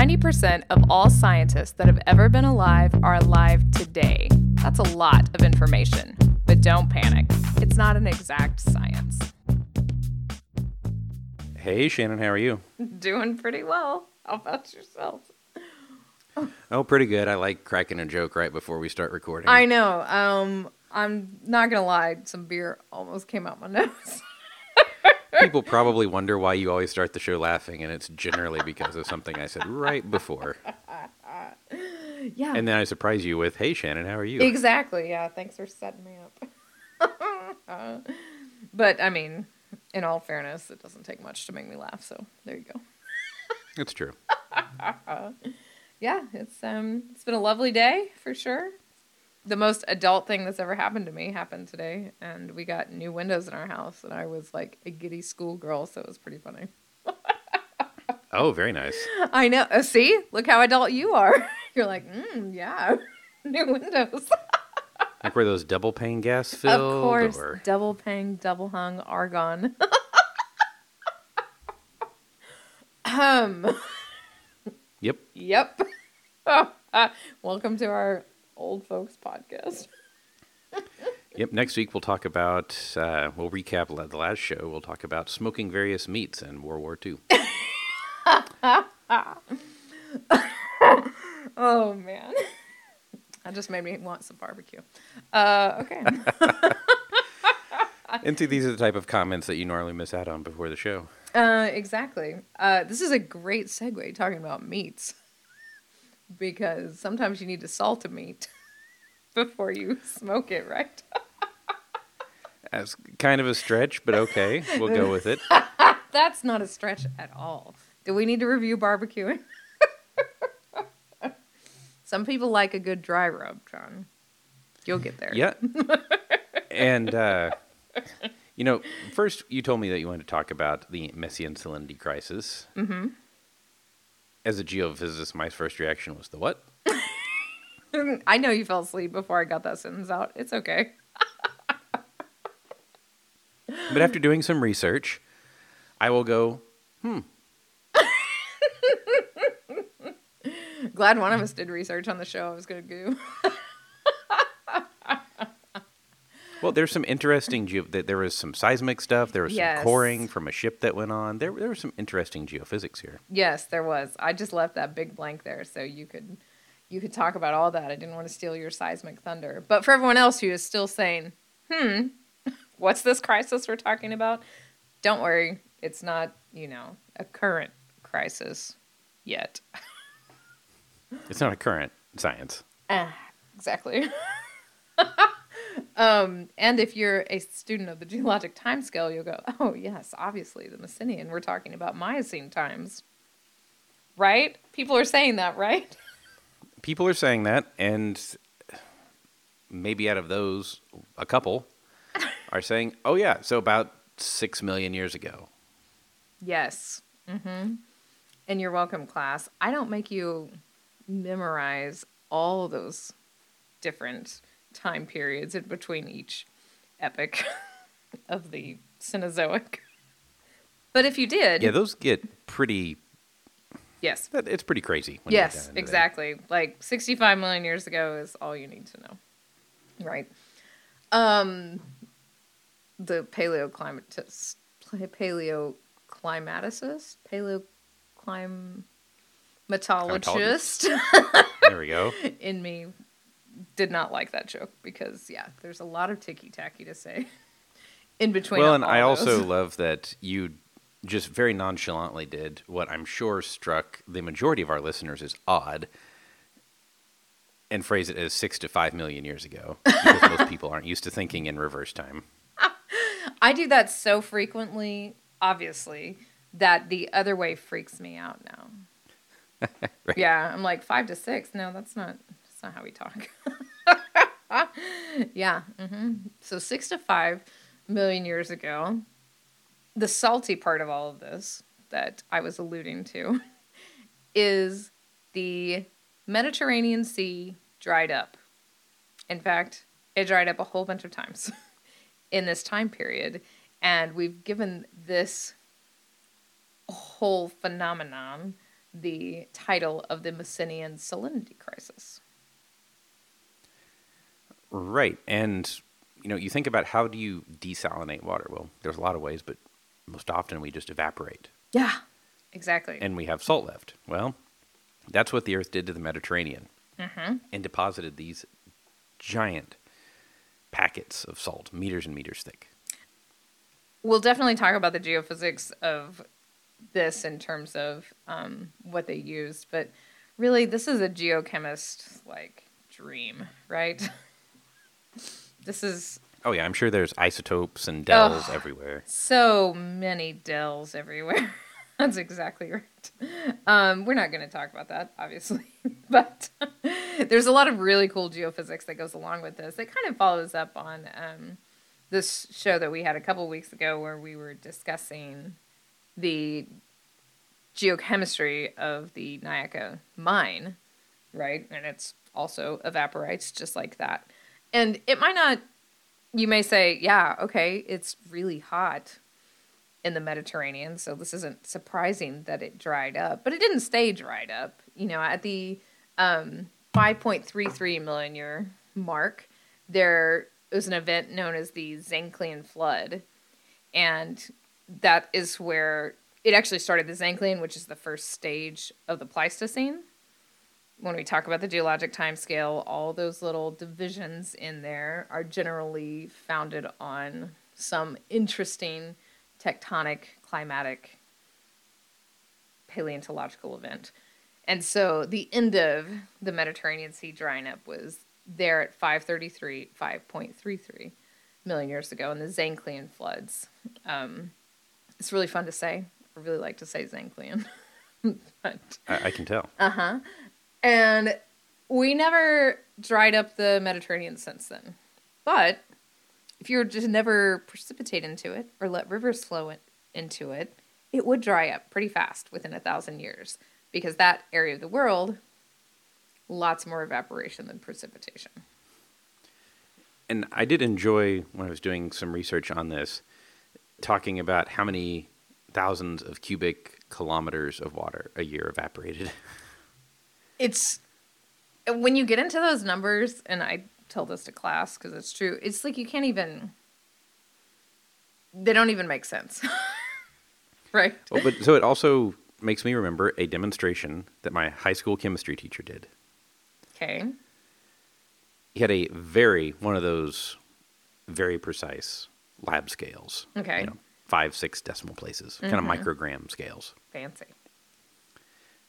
90% of all scientists that have ever been alive are alive today. That's a lot of information, but don't panic. It's not an exact science. Hey, Shannon, how are you? Doing pretty well. How about yourself? Oh, pretty good. I like cracking a joke right before we start recording. I know. Um, I'm not gonna lie. Some beer almost came out my nose. People probably wonder why you always start the show laughing, and it's generally because of something I said right before. yeah. And then I surprise you with, "Hey, Shannon, how are you?" Exactly. Yeah. Thanks for setting me up. but I mean, in all fairness, it doesn't take much to make me laugh. So there you go. It's true. Yeah, it's um, it's been a lovely day for sure. The most adult thing that's ever happened to me happened today, and we got new windows in our house, and I was like a giddy schoolgirl, so it was pretty funny. Oh, very nice. I know. Uh, see, look how adult you are. You're like, mm, yeah, new windows. Like were those double pane gas filled? of course, Or... double pang, double hung argon. um. Yep. Yep. Welcome to our old folks podcast. Yep. Next week we'll talk about. Uh, we'll recap the last show. We'll talk about smoking various meats in World War II. Oh man, that just made me want some barbecue. Uh, okay. and see, these are the type of comments that you normally miss out on before the show. Uh, exactly. Uh, this is a great segue talking about meats because sometimes you need to salt a meat before you smoke it, right? As kind of a stretch, but okay, we'll go with it. That's not a stretch at all. Do we need to review barbecuing? Some people like a good dry rub, John. You'll get there. Yeah. and, uh, you know, first you told me that you wanted to talk about the Messinian salinity crisis. Mm-hmm. As a geophysicist, my first reaction was the what? I know you fell asleep before I got that sentence out. It's okay. But after doing some research, I will go, hmm. Glad one of us did research on the show I was going to do. Well, there's some interesting, geo- there was some seismic stuff, there was Yes. some coring from a ship that went on. There, there was some interesting geophysics here. yes, there was. I just left that big blank there so you could you could talk about all that. I didn't want to steal your seismic thunder. But for everyone else who is still saying, "Hmm, what's this crisis we're talking about?" Don't worry, it's not, you know, a current crisis yet. It's not a current science. Ah, exactly. um, and if you're a student of the geologic time scale, you'll go, oh, yes, obviously the Messinian. We're talking about Miocene times. Right? People are saying that, right? People are saying that, and maybe out of those, a couple are saying, oh, yeah, so about six million years ago. Yes. Mm-hmm. And you're welcome, class. I don't make you memorize all those different time periods in between each epoch of the Cenozoic. But if you did, Yeah, those get pretty, yes, that- it's pretty crazy. when you get yes, into that. exactly. Like 65 million years ago is all you need to know. Right. Um, the paleoclimatist, paleoclimaticist, paleoclimatologist There we go. in me did not like that joke because yeah, there's a lot of ticky tacky to say in between. well, and I those. also love that you just very nonchalantly did what I'm sure struck the majority of our listeners as odd and phrase it as six to five million years ago because most people aren't used to thinking in reverse time. I do that so frequently, obviously, that the other way freaks me out now. Right. Yeah, I'm like five to six. No, that's not. That's not how we talk. yeah. hmm So six to five million years ago, the salty part of all of this that I was alluding to is the Mediterranean Sea dried up. In fact, it dried up a whole bunch of times in this time period, and we've given this whole phenomenon the title of the Messinian salinity crisis. Right. And, you know, you think about how do you desalinate water? Well, there's a lot of ways, but most often we just evaporate Yeah, exactly. and we have salt left. Well, that's what the Earth did to the Mediterranean and deposited these giant packets of salt, meters and meters thick. we'll definitely talk about the geophysics of this in terms of um, what they used, but really, this is a geochemist like dream, right? this is Oh, yeah, I'm sure there's isotopes and dells Ugh. everywhere. so many dells everywhere. That's exactly right. Um, we're not going to talk about that, obviously, but there's a lot of really cool geophysics that goes along with this. It kind of follows up on um, this show that we had a couple weeks ago where we were discussing the geochemistry of the Naica mine, right? And it's also evaporites just like that. And it might not, you may say, yeah, okay, it's really hot in the Mediterranean, so this isn't surprising that it dried up, but it didn't stay dried up. You know, at the um, 5.33 million year mark, there was an event known as the Zanclean flood, and that is where it actually started the Zanclean, which is the first stage of the Pleistocene. When we talk about the geologic time scale, all those little divisions in there are generally founded on some interesting tectonic, climatic, paleontological event. And so the end of the Mediterranean Sea drying up was there at 533, 5.33 million years ago in the Zanclean floods. Um, it's really fun to say. I really like to say Zanclean. but, I, I can tell. And we never dried up the Mediterranean since then. But if you were just never precipitate into it or let rivers flow in, into it, it would dry up pretty fast within a thousand years because that area of the world, lots more evaporation than precipitation. And I did enjoy when I was doing some research on this, talking about how many thousands of cubic kilometers of water a year evaporated. It's when you get into those numbers, and I tell this to class because it's true. It's like you can't even. They don't even make sense, right? well, but so it also makes me remember a demonstration that my high school chemistry teacher did. Okay. He had a very one of those very precise lab scales. Okay. You know, five, six decimal places, kind of mm-hmm. microgram scales. Fancy.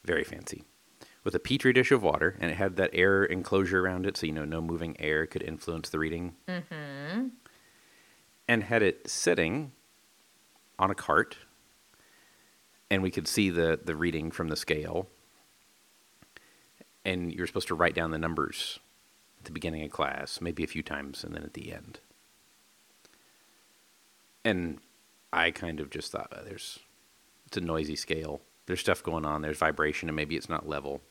very fancy, with a petri dish of water, and it had that air enclosure around it, so you know no moving air could influence the reading. Mm-hmm. And had it sitting on a cart, and we could see the the reading from the scale. And you're supposed to write down the numbers at the beginning of class, maybe a few times, and then at the end. And I kind of just thought, uh, there's it's a noisy scale. There's stuff going on. There's vibration, and maybe it's not level.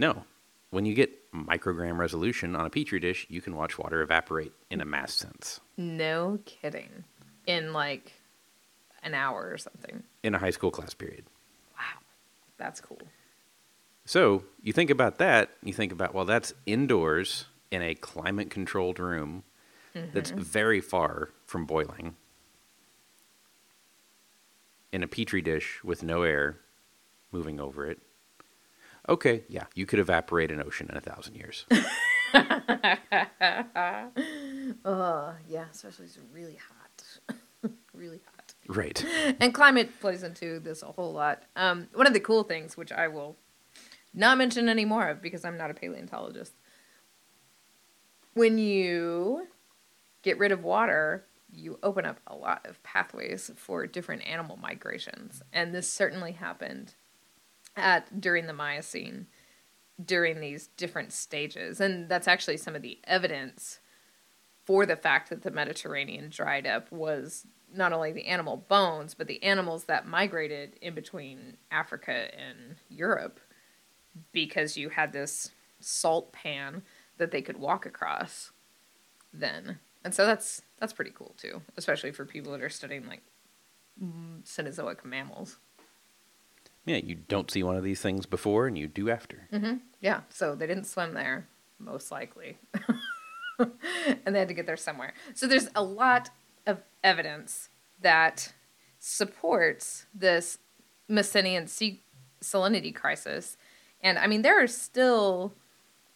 No, when you get microgram resolution on a petri dish, you can watch water evaporate in a mass sense No kidding. In like an hour or something. in a high school class period. Wow. That's cool. So you think about that. You think about well, that's indoors in a climate-controlled room that's mm-hmm. very far from boiling. In a petri dish with no air moving over it. Okay, yeah, you could evaporate an ocean in a thousand years. Uh, yeah, especially it's really hot. really hot. right. And climate plays into this a whole lot. Um, one of the cool things, which I will not mention any more of because I'm not a paleontologist, when you get rid of water, you open up a lot of pathways for different animal migrations. And this certainly happened at during the Miocene, during these different stages. And that's actually some of the evidence for the fact that the Mediterranean dried up was not only the animal bones, but the animals that migrated in between Africa and Europe because you had this salt pan that they could walk across then. And so that's that's pretty cool too, especially for people that are studying like Cenozoic mammals. Yeah, you don't see one of these things before and you do after. Mm-hmm. Yeah, so they didn't swim there, most likely. and they had to get there somewhere. So there's a lot of evidence that supports this Messinian sea salinity crisis. And I mean, there are still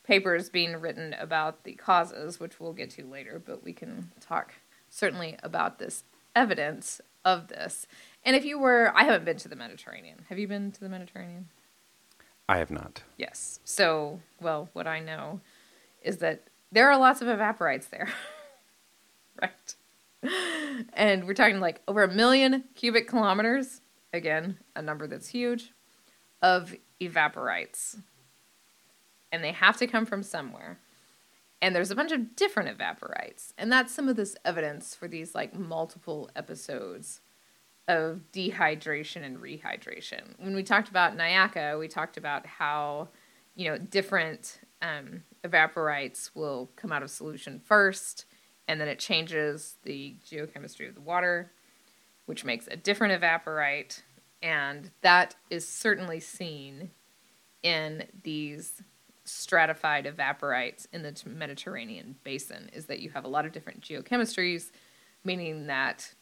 papers being written about the causes, which we'll get to later, but we can talk certainly about this evidence of this. And if you were, I haven't been to the Mediterranean. Have you been to the Mediterranean? I have not. Yes. So, well, what I know is that there are lots of evaporites there. right. And we're talking like over a million cubic kilometers, again, a number that's huge, of evaporites. And they have to come from somewhere. And there's a bunch of different evaporites. And that's some of this evidence for these like multiple episodes of dehydration and rehydration. When we talked about Naica, we talked about how, you know, different um, evaporites will come out of solution first, and then it changes the geochemistry of the water, which makes a different evaporite. And that is certainly seen in these stratified evaporites in the Mediterranean basin, is that you have a lot of different geochemistries, meaning that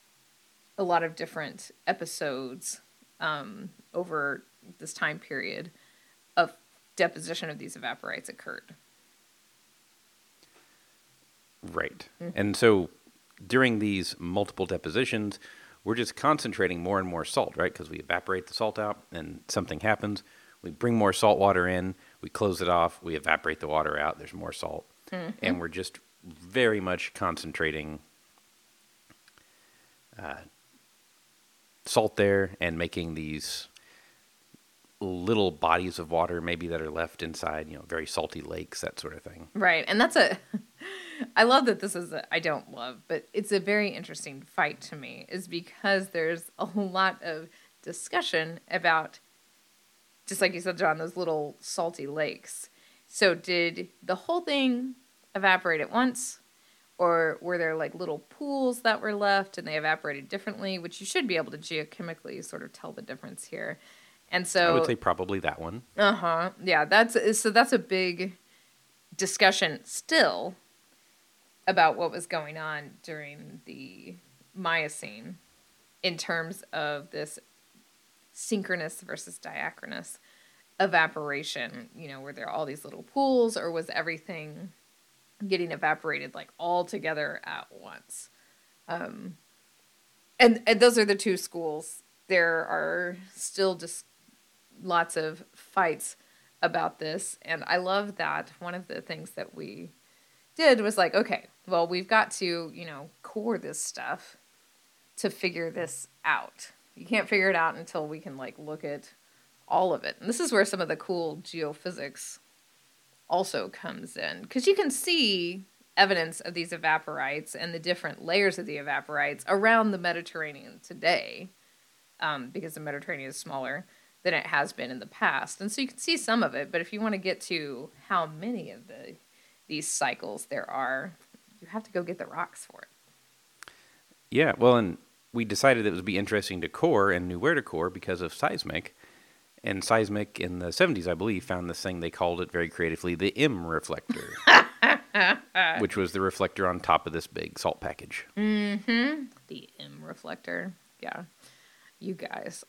a lot of different episodes um, over this time period of deposition of these evaporites occurred. Right. And so during these multiple depositions, we're just concentrating more and more salt, right? Because we evaporate the salt out and something happens. We bring more salt water in, we close it off, we evaporate the water out, there's more salt. And we're just very much concentrating uh, salt there and making these little bodies of water maybe that are left inside, you know, very salty lakes, that sort of thing. Right. And that's a I love that this is I don't love, but it's a very interesting fight to me is because there's a lot of discussion about just like you said John those little salty lakes. So did the whole thing evaporate at once or were there like little pools that were left and they evaporated differently, which you should be able to geochemically sort of tell the difference here. And so I would say probably that one. uh huh. Yeah, that's so that's a big discussion still about what was going on during the Miocene in terms of this synchronous versus diachronous evaporation. You know, were there all these little pools or was everything getting evaporated like all together at once? Um, and, and those are the two schools. There are still just lots of fights about this. And I love that one of the things that we did was like, okay, well, we've got to, you know, core this stuff to figure this out. You can't figure it out until we can like look at all of it. And this is where some of the cool geophysics also comes in because you can see evidence of these evaporites and the different layers of the evaporites around the Mediterranean today um, because the Mediterranean is smaller than it has been in the past. And so you can see some of it, but if you want to get to how many of the these cycles there are, you have to go get the rocks for it. Yeah, well, and we decided it would be interesting to core and knew where to core because of seismic. And seismic in the 70s, I believe, found this thing they called it very creatively the M reflector, which was the reflector on top of this big salt package. Mm-hmm. The M reflector. Yeah. You guys.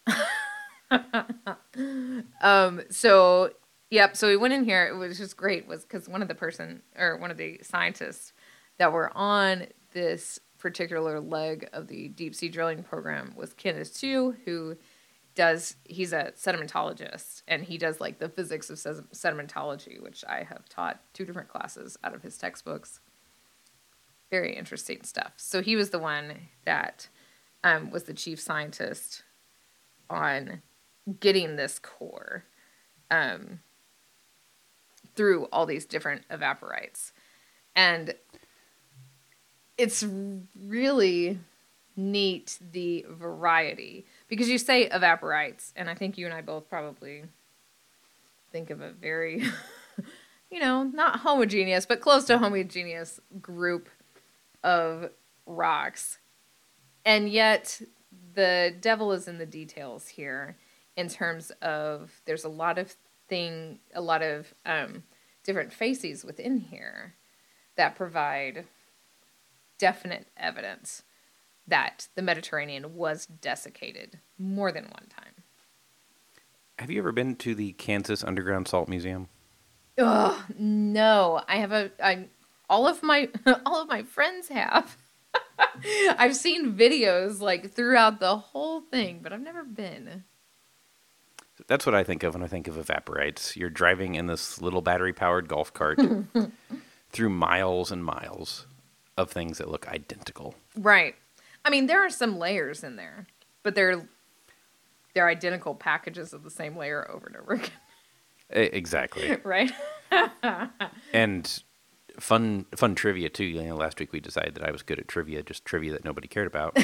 um, so yep, so we went in here, it was just great, was because one of the person or one of the scientists that were on this particular leg of the deep sea drilling program was Kenneth Hsu, who does he's a sedimentologist and he does like the physics of sedimentology, which I have taught two different classes out of his textbooks. Very interesting stuff. So he was the one that um, was the chief scientist on getting this core um, through all these different evaporites. And it's really neat the variety because you say evaporites, and I think you and I both probably think of a very, you know, not homogeneous, but close to homogeneous group of rocks. And yet, the devil is in the details here in terms of there's a lot of thing, a lot of um, different facies within here that provide definite evidence that the Mediterranean was desiccated more than one time. Have you ever been to the Kansas Underground Salt Museum? Oh no, I have a. I all of my all of my friends have. I've seen videos like throughout the whole thing, but I've never been. That's what I think of when I think of evaporites. You're driving in this little battery powered golf cart through miles and miles of things that look identical. Right. I mean, there are some layers in there, but they're they're identical packages of the same layer over and over again. Exactly. right? and fun fun trivia too. You know, last week we decided that I was good at trivia, just trivia that nobody cared about.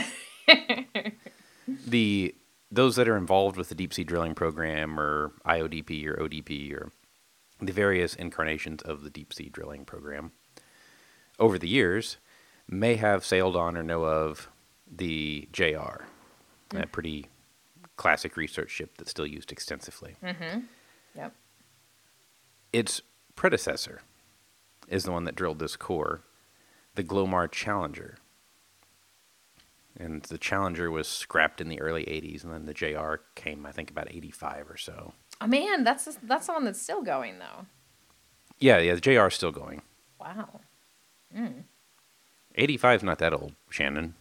the those that are involved with the deep sea drilling program or IODP or ODP or the various incarnations of the deep sea drilling program over the years may have sailed on or know of the JR, a pretty classic research ship that's still used extensively. Mm-hmm. Yep. Its predecessor is the one that drilled this core, the Glomar Challenger. And the Challenger was scrapped in the early 80s, and then the JR came, I think, about 85 or so. Oh man, that's that's the one that's still going though. Yeah, yeah, the JR is still going. Wow. 85 is not that old, Shannon.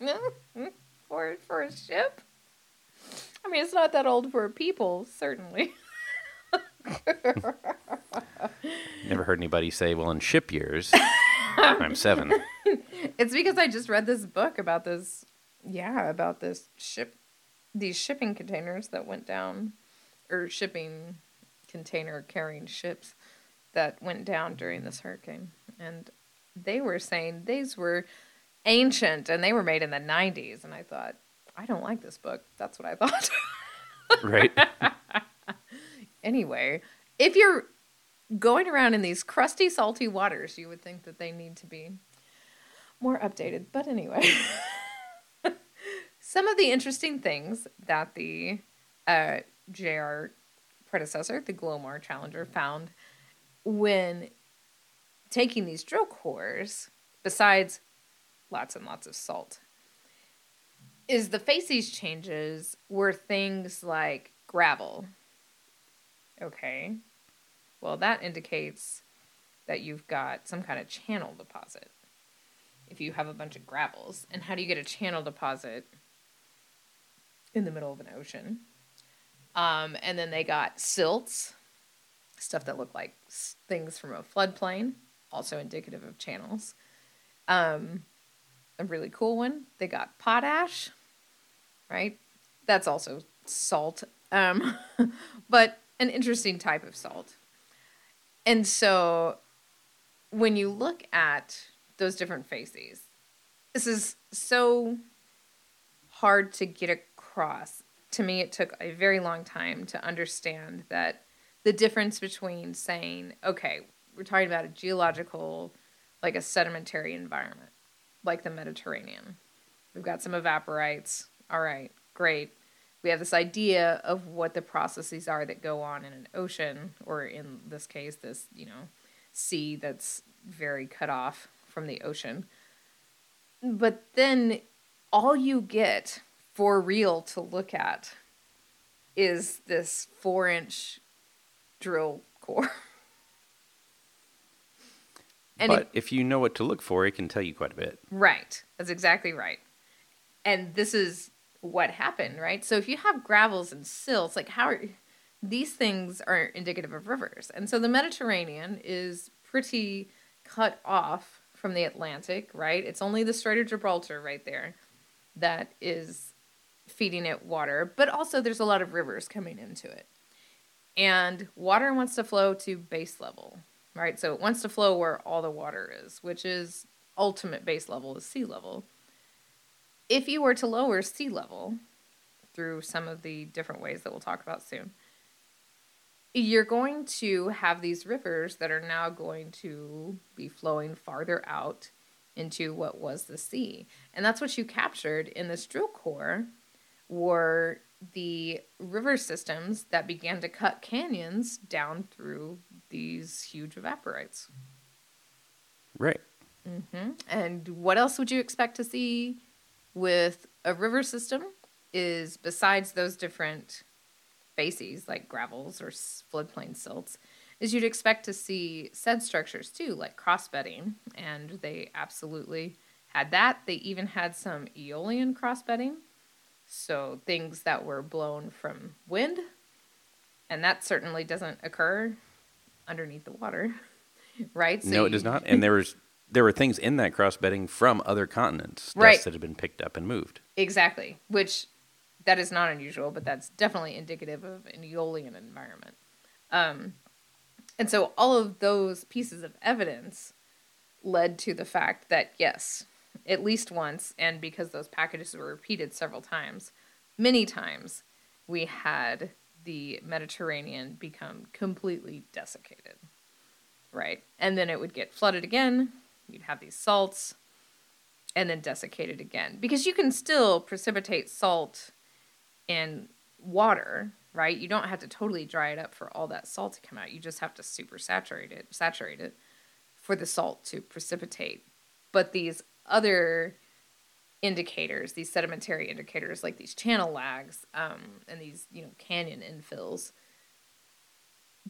for for a ship. I mean, it's not that old for people, certainly. Never heard anybody say, well, in ship years, I'm seven. It's because I just read this book about this, yeah, about this ship, these shipping containers that went down, or shipping container carrying ships that went down during this hurricane. And they were saying these were ancient and they were made in the 90s. And I thought, I don't like this book. That's what I thought. right? anyway, if you're going around in these crusty, salty waters, you would think that they need to be more updated. But anyway, some of the interesting things that the uh, JR predecessor, the Glomar Challenger, found when taking these drill cores, besides lots and lots of salt, is the facies changes were things like gravel. Okay. Well, that indicates that you've got some kind of channel deposit. If you have a bunch of gravels, and how do you get a channel deposit in the middle of an ocean? Um, and then they got silts, stuff that looked like things from a floodplain, also indicative of channels. Um, a really cool one, they got potash, right? That's also salt, um, but an interesting type of salt. And so when you look at those different facies, this is so hard to get across. To me, it took a very long time to understand that the difference between saying, okay, we're talking about a geological, like a sedimentary environment, like the Mediterranean. We've got some evaporites. All right, great. We have this idea of what the processes are that go on in an ocean, or in this case, this, you know, sea that's very cut off from the ocean. But then all you get for real to look at is this four inch drill core. And but it- if you know what to look for, it can tell you quite a bit. Right. That's exactly right. And this is what happened, right? So if you have gravels and silts, like how are these things are indicative of rivers. And so the Mediterranean is pretty cut off from the Atlantic, right? It's only the Strait of Gibraltar right there that is feeding it water, but also there's a lot of rivers coming into it. And water wants to flow to base level, right? So it wants to flow where all the water is, which is ultimate base level is sea level. If you were to lower sea level through some of the different ways that we'll talk about soon, you're going to have these rivers that are now going to be flowing farther out into what was the sea. And that's what you captured in this drill core were the river systems that began to cut canyons down through these huge evaporites. Right. Mm-hmm. And what else would you expect to see with a river system? Is besides those different facies like gravels or floodplain silts, is you'd expect to see said structures too, like crossbedding, and they absolutely had that. They even had some aeolian crossbedding, so things that were blown from wind, and that certainly doesn't occur underneath the water, right? So no, it does not. And there was there were things in that cross bedding from other continents, Right. that had been picked up and moved. Exactly, which that is not unusual, but that's definitely indicative of an Aeolian environment. Um, and so all of those pieces of evidence led to the fact that yes, at least once, and because those packages were repeated several times, many times, we had the Mediterranean become completely desiccated. Right? And then it would get flooded again. You'd have these salts and then desiccated again because you can still precipitate salt in water right you don't have to totally dry it up for all that salt to come out you just have to super saturate it saturate it for the salt to precipitate but these other indicators these sedimentary indicators like these channel lags um, and these you know canyon infills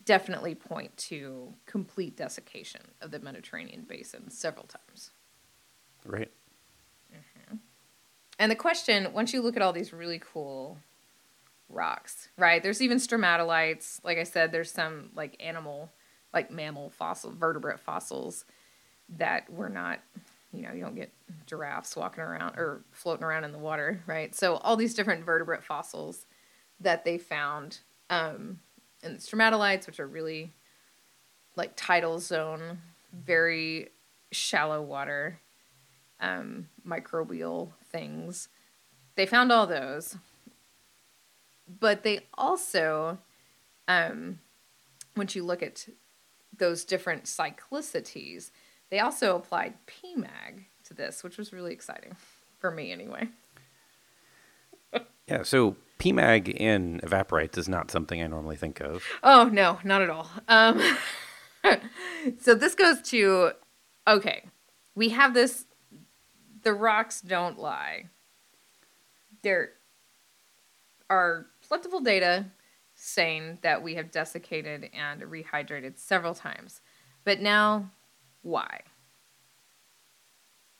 definitely point to complete desiccation of the mediterranean basin several times Right. And the question, once you look at all these really cool rocks, right? There's even stromatolites. Like I said, there's some like animal, like mammal fossil, vertebrate fossils that were not, you know, you don't get giraffes walking around or floating around in the water, right? So all these different vertebrate fossils that they found, um, and the stromatolites, which are really like tidal zone, very shallow water um, microbial things. They found all those, but they also, um, once you look at those different cyclicities, they also applied PMAG to this, which was really exciting for me anyway. Yeah. So PMAG in evaporites is not something I normally think of. Oh no, not at all. Um, so this goes to okay. We have this. The rocks don't lie. There are plentiful data saying that we have desiccated and rehydrated several times, but now, why?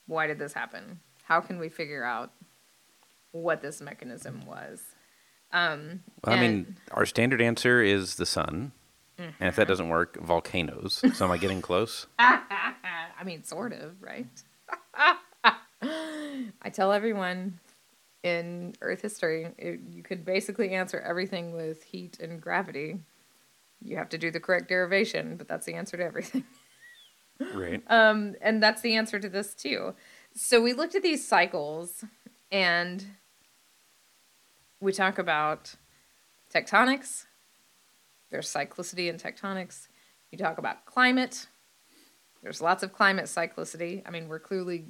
Why did this happen? How can we figure out what this mechanism was? Um, Well, I mean, our standard answer is the sun. And if that doesn't work, volcanoes. So am I getting close? I mean, sort of, right? I tell everyone in Earth history, it, you could basically answer everything with heat and gravity. You have to do the correct derivation, but that's the answer to everything. Right. Um, and that's the answer to this too. So we looked at these cycles and we talk about tectonics. There's cyclicity in tectonics. You talk about climate. There's lots of climate cyclicity. I mean, we're clearly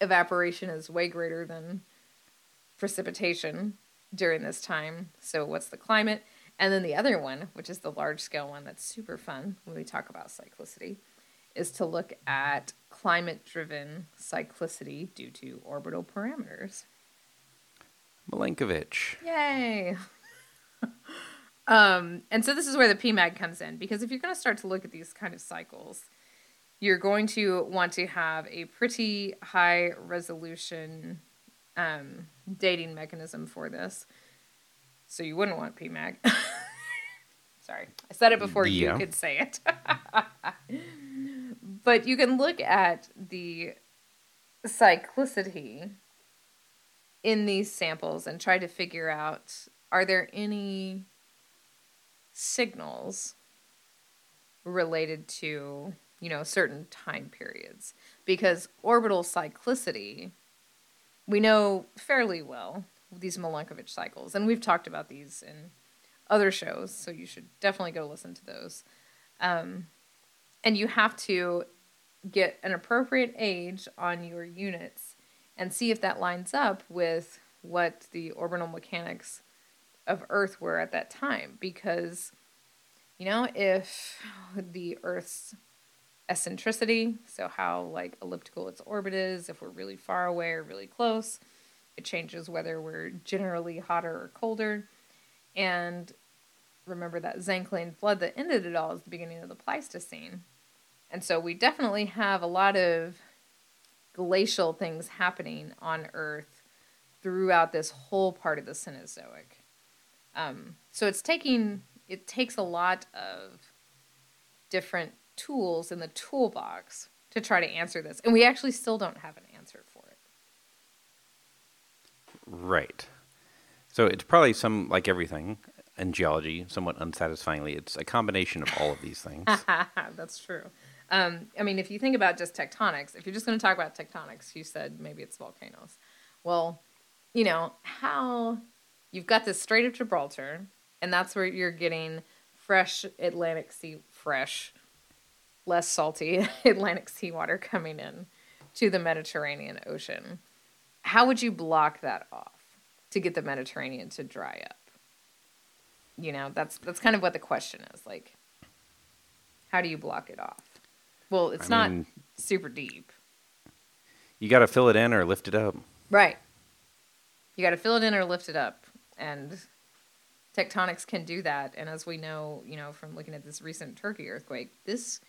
evaporation is way greater than precipitation during this time. So what's the climate? And then the other one, which is the large scale one that's super fun when we talk about cyclicity, is to look at climate driven cyclicity due to orbital parameters. Milankovitch. Yay! um, and so this is where the PMAG comes in because if you're going to start to look at these kind of cycles, you're going to want to have a pretty high resolution um, dating mechanism for this. So you wouldn't want PMAG. Sorry, I said it before Yeah. you could say it. but you can look at the cyclicity in these samples and try to figure out are there any signals related to you know certain time periods because orbital cyclicity we know fairly well these Milankovitch cycles. And we've talked about these in other shows so you should definitely go listen to those. Um, and you have to get an appropriate age on your units and see if that lines up with what the orbital mechanics of Earth were at that time. Because, you know, if the Earth's eccentricity, so how like elliptical its orbit is, if we're really far away or really close, it changes whether we're generally hotter or colder. And remember that Zanclean flood that ended it all is the beginning of the Pleistocene. And so we definitely have a lot of glacial things happening on Earth throughout this whole part of the Cenozoic. Um, so it's taking it takes a lot of different tools in the toolbox to try to answer this, and we actually still don't have an answer. Right. So it's probably some like everything in geology, somewhat unsatisfyingly. It's a combination of all of these things. That's true. Um, I mean, if you think about just tectonics, if you're just going to talk about tectonics, you said maybe it's volcanoes. Well, you know, how you've got this Strait of Gibraltar, and that's where you're getting fresh Atlantic sea, fresh, less salty Atlantic seawater coming in to the Mediterranean Ocean. How would you block that off to get the Mediterranean to dry up? You know, that's that's kind of what the question is. Like, how do you block it off? Well, it's I not mean, super deep. You got to fill it in or lift it up. Right. You got to fill it in or lift it up, and tectonics can do that. And as we know, you know, from looking at this recent Turkey earthquake, this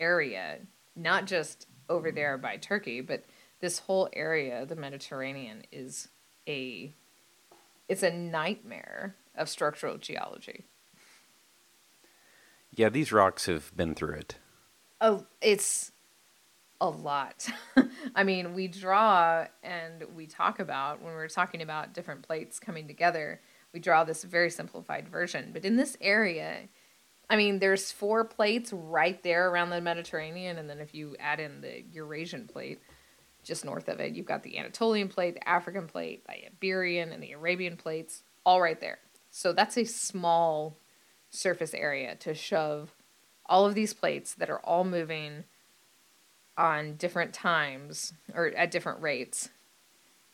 area, not just over there by Turkey, but this whole area, the Mediterranean, is a it's a nightmare of structural geology. Yeah, these rocks have been through it. Oh, it's a lot. I mean, we draw and we talk about when we're talking about different plates coming together, we draw this very simplified version. But in this area, I mean, there's four plates right there around the Mediterranean, and then if you add in the Eurasian plate, just north of it. You've got the Anatolian plate, the African plate, the Iberian, and the Arabian plates, all right there. So that's a small surface area to shove all of these plates that are all moving on different times or at different rates.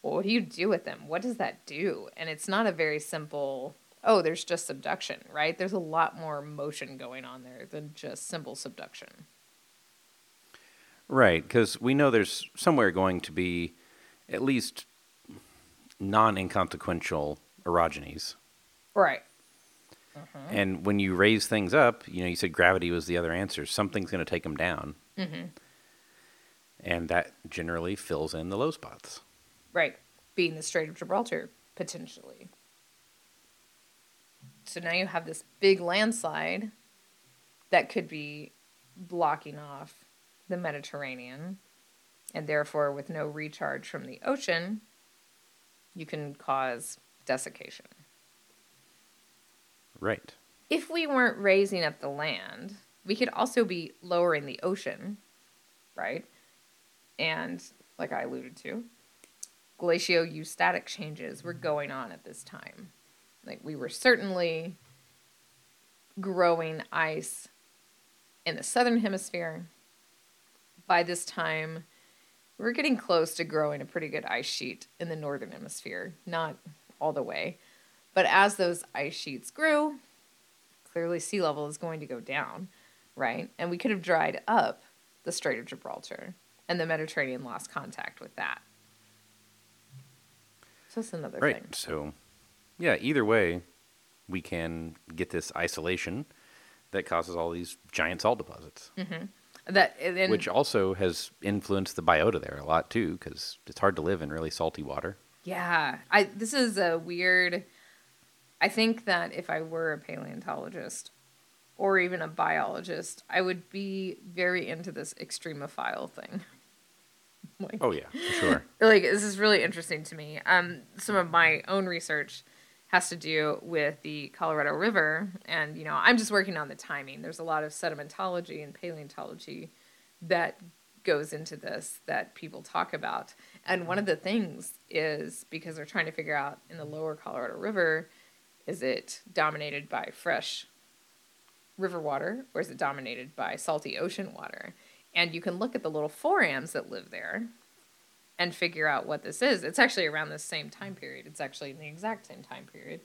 Well, what do you do with them? What does that do? And it's not a very simple, oh, there's just subduction, right? There's a lot more motion going on there than just simple subduction. Right, because we know there's somewhere going to be at least non inconsequential orogenies. Right. Uh-huh. And when you raise things up, you know, you said gravity was the other answer. Something's going to take them down. Mm-hmm. And that generally fills in the low spots. Right. Being the Strait of Gibraltar, potentially. So now you have this big landslide that could be blocking off the Mediterranean, and therefore, with no recharge from the ocean, you can cause desiccation. Right. If we weren't raising up the land, we could also be lowering the ocean, right? And like I alluded to, glacial-eustatic changes were going on at this time. Like we were certainly growing ice in the southern hemisphere by this time, we're getting close to growing a pretty good ice sheet in the northern hemisphere. Not all the way. But as those ice sheets grew, clearly sea level is going to go down, right? And we could have dried up the Strait of Gibraltar, and the Mediterranean lost contact with that. So that's another right. thing. So, yeah, either way, we can get this isolation that causes all these giant salt deposits. Mm-hmm. That and, which also has influenced the biota there a lot too, because it's hard to live in really salty water. Yeah, I this is a weird. I think that if I were a paleontologist or even a biologist, I would be very into this extremophile thing. like, oh yeah, sure. Like this is really interesting to me. Um, some of my own research has to do with the Colorado River. And, you know, I'm just working on the timing. There's a lot of sedimentology and paleontology that goes into this that people talk about. And one of the things is because they're trying to figure out in the lower Colorado River, is it dominated by fresh river water or is it dominated by salty ocean water? And you can look at the little forams that live there and figure out what this is. It's actually around the same time period. It's actually in the exact same time period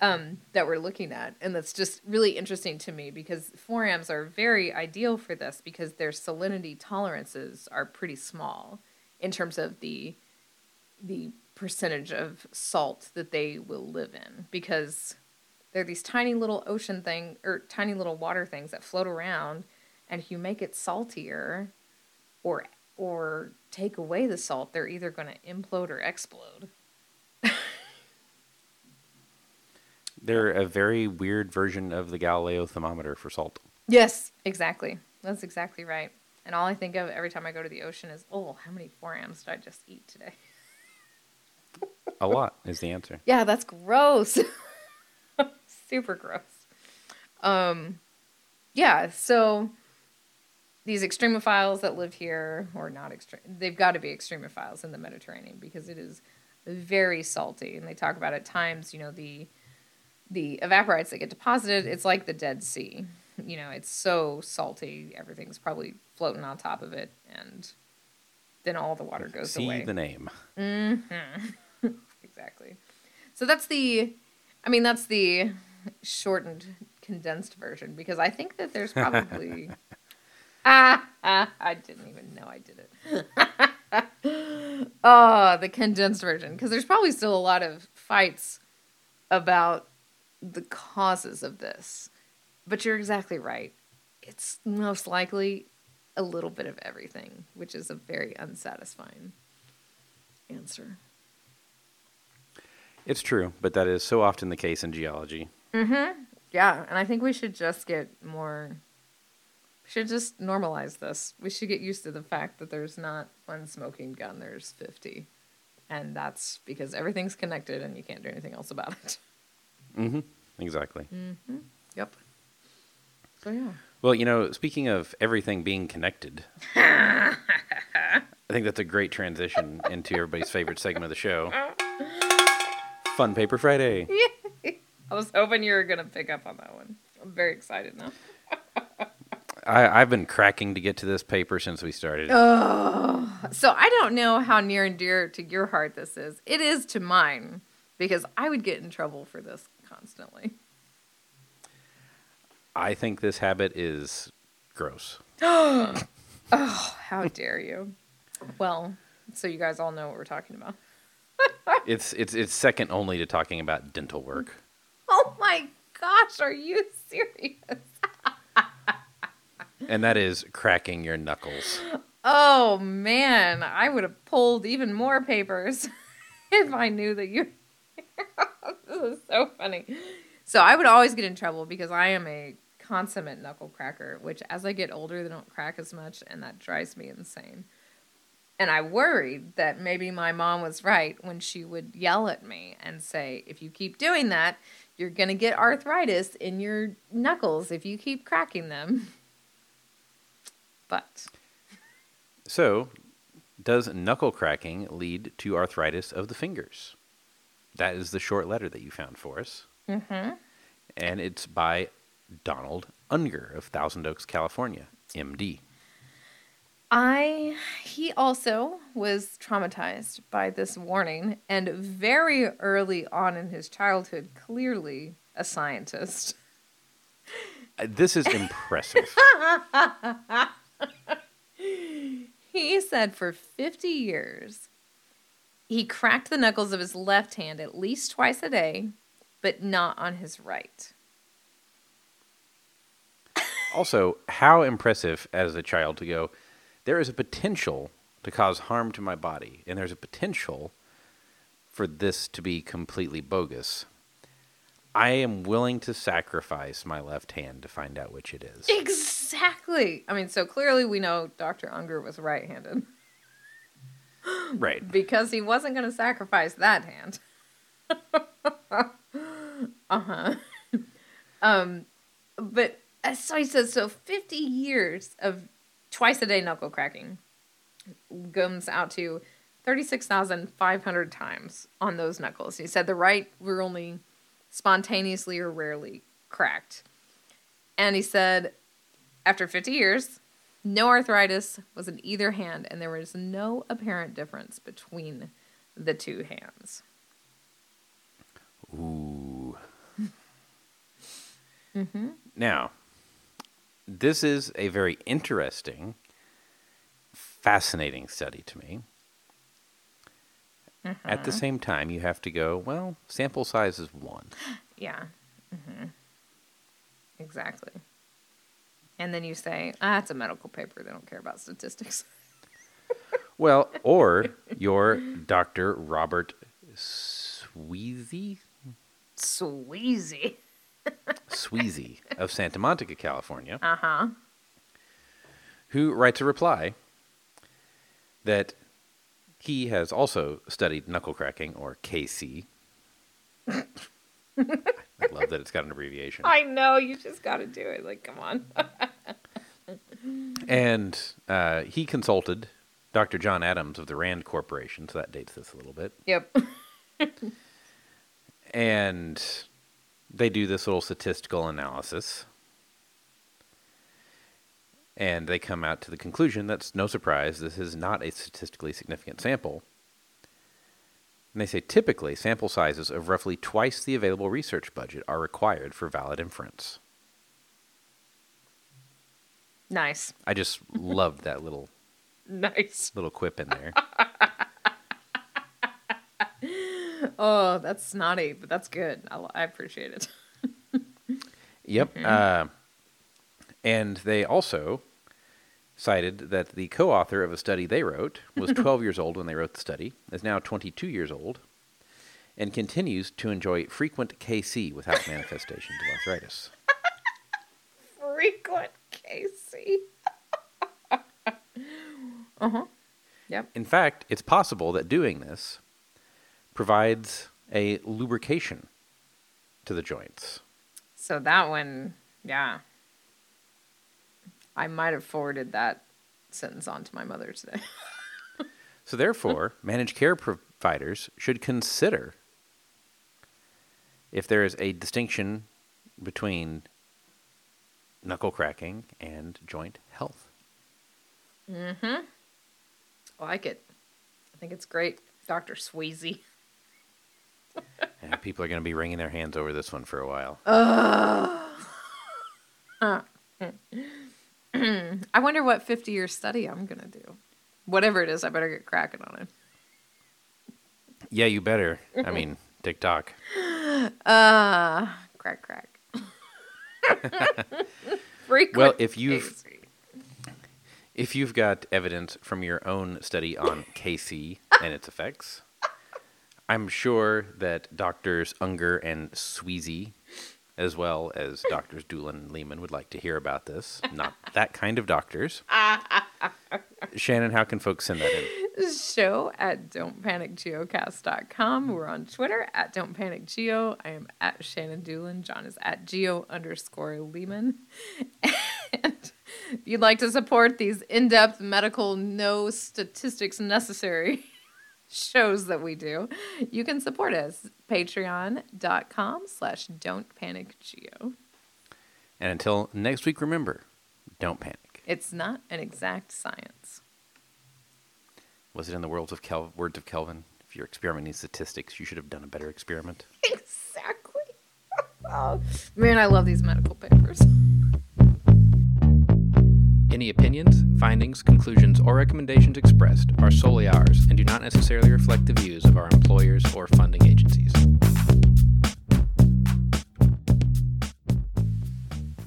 um, that we're looking at. And that's just really interesting to me because forams are very ideal for this because their salinity tolerances are pretty small in terms of the the percentage of salt that they will live in because they're these tiny little ocean thing or tiny little water things that float around and if you make it saltier or or take away the salt they're either going to implode or explode They're a very weird version of the Galileo thermometer for salt. yes exactly that's exactly right and all i think of every time i go to the ocean is oh how many forams did i just eat today A lot is the answer. Yeah, that's gross. Super gross. Um, yeah, so these extremophiles that live here, or not extreme, they've got to be extremophiles in the Mediterranean because it is very salty. And they talk about at times, you know, the the evaporites that get deposited, it's like the Dead Sea. You know, it's so salty, everything's probably floating on top of it, and then all the water goes See away. the name. Mm-hmm. exactly. So that's the, I mean, that's the shortened, condensed version because I think that there's probably. I didn't even know I did it. oh, the condensed version because there's probably still a lot of fights about the causes of this. But you're exactly right. It's most likely a little bit of everything, which is a very unsatisfying answer. It's true, but that is so often the case in geology. Mm-hmm. Yeah, and I think we should just get more. We should just normalize this. We should get used to the fact that there's not one smoking gun, there's 50. And that's because everything's connected and you can't do anything else about it. Mm-hmm. Exactly. Yep. So, yeah. Well, you know, speaking of everything being connected, I think that's a great transition into everybody's favorite segment of the show Fun Paper Friday. I was hoping you were going to pick up on that one. I'm very excited now. I, I've been cracking to get to this paper since we started. Oh, So, I don't know how near and dear to your heart this is. It is to mine because I would get in trouble for this constantly. I think this habit is gross. Oh, how dare you? Well, so you guys all know what we're talking about. It's it's it's second only to talking about dental work. Oh my gosh, are you serious? And that is cracking your knuckles. Oh man, I would have pulled even more papers if I knew that you. this is so funny. So I would always get in trouble because I am a consummate knuckle cracker, which as I get older, they don't crack as much, and that drives me insane. And I worried that maybe my mom was right when she would yell at me and say, if you keep doing that, you're going to get arthritis in your knuckles if you keep cracking them. So, does knuckle cracking lead to arthritis of the fingers? That is the short letter that you found for us. Mm-hmm. And it's by Donald Unger of Thousand Oaks, California, MD. I he also was traumatized by this warning and very early on in his childhood clearly a scientist. Uh, This is impressive. He said for 50 years he cracked the knuckles of his left hand at least twice a day, but not on his right. also, how impressive as a child to go, there is a potential to cause harm to my body, and there's a potential for this to be completely bogus. I am willing to sacrifice my left hand to find out which it is. Exactly. I mean, so clearly we know Dr. Unger was right-handed. Right. because he wasn't going to sacrifice that hand. uh-huh. um but uh, so he says so 50 years of twice a day knuckle cracking comes out to 36,500 times on those knuckles. He said the right were only spontaneously or rarely cracked. And he said after 50 years, No arthritis was in either hand, and there was no apparent difference between the two hands. Ooh. Mm-hmm. Now, this is a very interesting, fascinating study to me. At the same time, you have to go, well, sample size is one. Yeah. hmm Exactly. And then you say, ah, it's a medical paper. They don't care about statistics. Well, or your Dr. Robert Swezey, Swezey. Swezey of Santa Monica, California, Uh huh. who writes a reply that he has also studied knuckle cracking, or KC. I love that it's got an abbreviation. I know. You just got to do it. Like, come on. And uh, he consulted Dr. John Adams of the Rand Corporation, so that dates this a little bit. yep. And they do this little statistical analysis. And they come out to the conclusion that's no surprise, this is not a statistically significant sample. And they say typically sample sizes of roughly twice the available research budget are required for valid inference. Nice. I just loved that little Nice. little quip in there. Oh, that's snotty, but that's good. I, I appreciate it. Yep. Uh, and they also cited that the co author of a study they wrote was 12 years old when they wrote the study, is now 22 years old, and continues to enjoy frequent KC without manifestations of arthritis. Frequent KC. uh huh. Yep. In fact, it's possible that doing this provides a lubrication to the joints. So that one, yeah. I might have forwarded that sentence on to my mother today. So, therefore, managed care providers should consider if there is a distinction between knuckle cracking and joint health. Mm-hmm. I like it. I think it's great, Dr. Swezey. And people are going to be wringing their hands over this one for a while. I wonder what 50 year study I'm going to do. Whatever it is, I better get cracking on it. yeah, you better. I mean, TikTok. Uh, crack, crack. Frequent Well, if you've- Casey. If you've got evidence from your own study on KC and its effects, I'm sure that Doctors Unger and Swezey, as well as Doctors Dulin and Leeman, would like to hear about this. Not that kind of doctors. Shannon, how can folks send that in? show at don'tpanicgeocast.com. We're on Twitter at Don't Panic Geo. I am at Shannon Dulin. John is at Geo underscore Leeman. And if you'd like to support these in-depth medical, no statistics necessary shows that we do, you can support us. Patreon.com slash Don't Panic Geo. And until next week, remember don't panic. It's not an exact science. Was it in the words of, Kel- words of Kelvin? If you're experimenting statistics, you should have done a better experiment. Exactly. oh, man, I love these medical papers. Any opinions, findings, conclusions, or recommendations expressed are solely ours and do not necessarily reflect the views of our employers or funding agencies.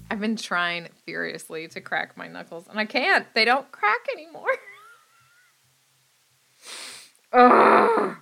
I've been trying furiously to crack my knuckles, and I can't. They don't crack anymore. Ugh.